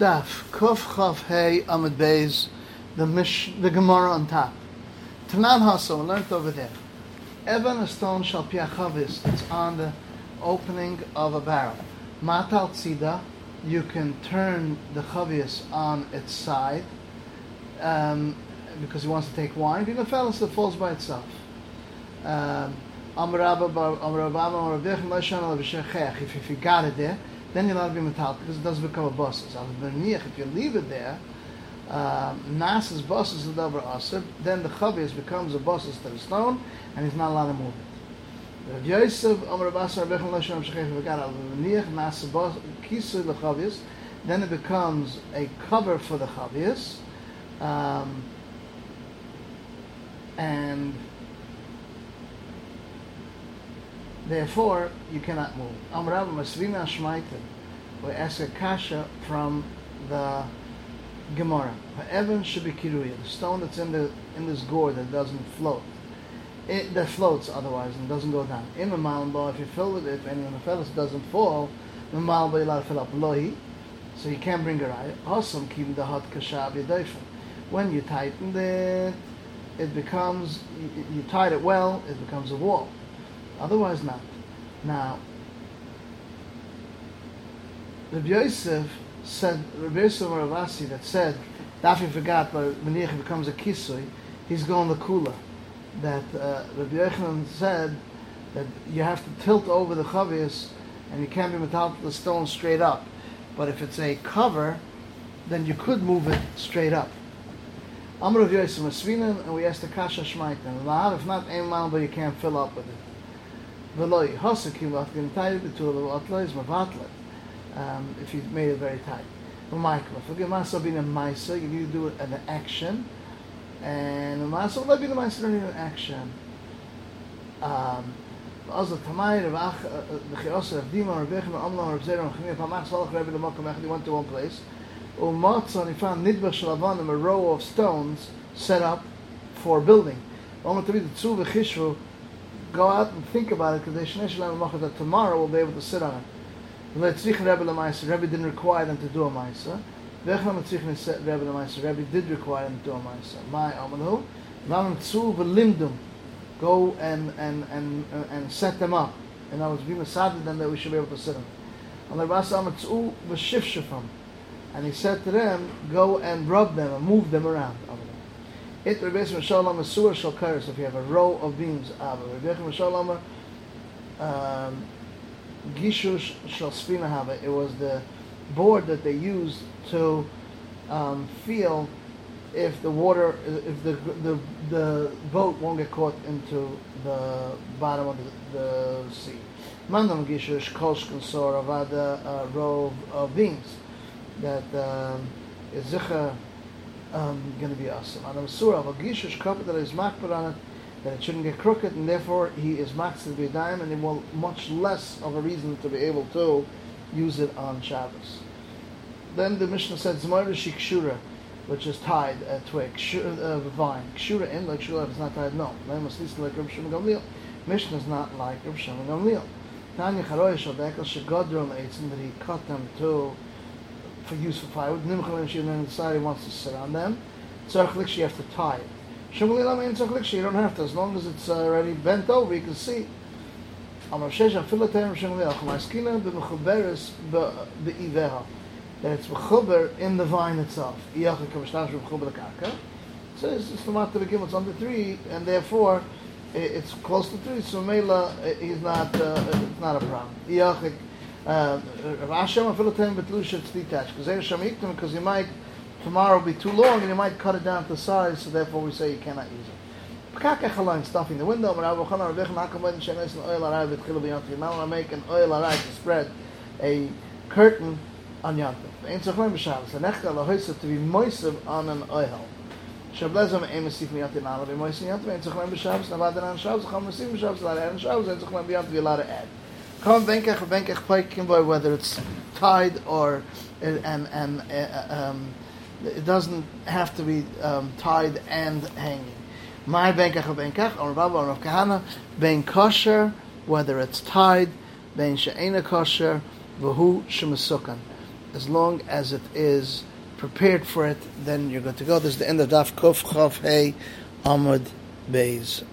Daf Kuf Chav Hey Amud Beis, the Mish, the Gemara on top. Tanan Hasso, learned over there. Evan a stone shall piachavis. It's on the opening of a barrel. Matal tzida, you can turn the chavis on its side um, because he wants to take wine. Even fellas, that falls by itself. Um, if you got it there, then you're allowed to be metal because it doesn't become a bus. If you leave it there, um, Nas's bus is the double asr, then the chavis becomes a bus to the stone, and he's not allowed to move it. Rav Yosef, Amar Basar, Bechem Lashon, Shechef, Vekar, Niach, Nas, bus, kisu the chavis, then it becomes a cover for the chavis, um, and Therefore, you cannot move. Amrav Masvina Shmaitin. We ask a kasha from the Gemara. Evan should be kiruya, the stone that's in the in this gourd that doesn't float. It, that floats otherwise and doesn't go down. In the malamba, if you fill with it, and the fellas doesn't fall, the you're allowed fill up lohi, so you can't bring a raya. Awesome, keep the hot kashab When you tighten it, it becomes you, you tied it well, it becomes a wall. Otherwise not. Now, Rabbi Yosef said, Rabbi Yosef Ravasi that said, Dafi forgot, but he becomes a kisui, he's going the kula. That uh, Rabbi Yochanan said that you have to tilt over the chavias and you can't be metal the stone straight up. But if it's a cover, then you could move it straight up. Amr of Yosef Masvinan, and we asked the Kasha Shmaiten. If not, ein but you can't fill up with it. Veloi hosakim v'afganitayim b'tul v'atloi is mavatlet. Um, if you made it very tight. U'maikla. Forget masa being a maisa, you need to do it an action. And masa will be the maisa don't need an action. Um, אז התמאי רב אח בחירוס רב דימה רב יחם אמנו רב זרע מחמיר פעמח סלח רבי למקום אחד he went to one place ומוצא he found נדבך של אבנים a row of stones set up for building. אומרים תמיד צאו וחישבו go out and think about it because they shnesh that tomorrow we'll be able to sit on it. Rebbe didn't require them to do a Maisa. Rebbe did require them to do a Maisa. My Amanu, Ram Tzu go and, and, and, uh, and set them up. And I was being decided then that we should be able to sit on. And the Rebbe Am Tzu V'shifshafam. And he said to them, go and rub them and move them around. It Rebbeis Mashalom Masur Shal Karis, if you have a row of beams, Abba. Rebbeis Mashalom um, Gishush Shal Spina Hava. It was the board that they used to um, feel if the water, if the, the the boat won't get caught into the bottom of the, the sea. Mandam Gishush Kolshkan Sor Avada a row of beams that um, is Zicha um, going to be awesome. On a surah of a gishush carpet that is makbar on it, that it shouldn't get crooked, and therefore he is max to be a dime, and he will much less of a reason to be able to use it on Shabbos. Then the Mishnah said Zmoira Shikshura, which is tied uh, to a kshura, uh, vine. Kshura in, like Shura, if it's not tied, no. Mishnah is not like Rav Shimon Gamliel. Tanya Charoy Shaldekel Shagodron Eitzim, that he cut them to for use for firewood. Nimchal and then decide he wants to sit on them. Tzarchlik, you have to tie it. Shemali Lama in Tzarchlik, you don't have to. As long as it's already bent over, you can see. Amar Shesh, Afilatem, Shemali Lama, Maskina, B'mechuberes, B'iveha. That it's mechuber in the vine itself. Iyachik, Kavashtash, B'mechuber Kaka. So it's, it's the matter begin, it's under three, and therefore, it's close to three, so Mela, he's not, uh, it's not a problem. Iyachik, Hashem afilu tem. Because because you might tomorrow be too long and you might cut it down to size. So therefore we say you cannot use it. Stuffing the window. But Rabbi Chanan Rabbi Chanan Hakam Wedin Shenes an oil arai b'tchilu b'yantiv. Now make an oil arai to spread a curtain on yantiv. Ein tzachlein b'shabbos. Lenechka lahoysav to be moisav on an oil. Shablezam ein mesif miyantiv na'ala b'moisav yantiv. Ein tzachlein b'shabbos. Navadan an shabbos. Cham mesif b'shabbos. L'ala an shabbos. Ein tzachlein b'yantiv. You're allowed Come benkech benkech paikin boy whether it's tied or and and uh, um, it doesn't have to be um, tied and hanging. My benkech benkech or Rabba or Rav Kahana ben kosher whether it's tied ben she'ena kosher v'hu shemasukan. as long as it is prepared for it, then you're good to go. This is the end of Daf Kuf Chav Hey Amud Beis.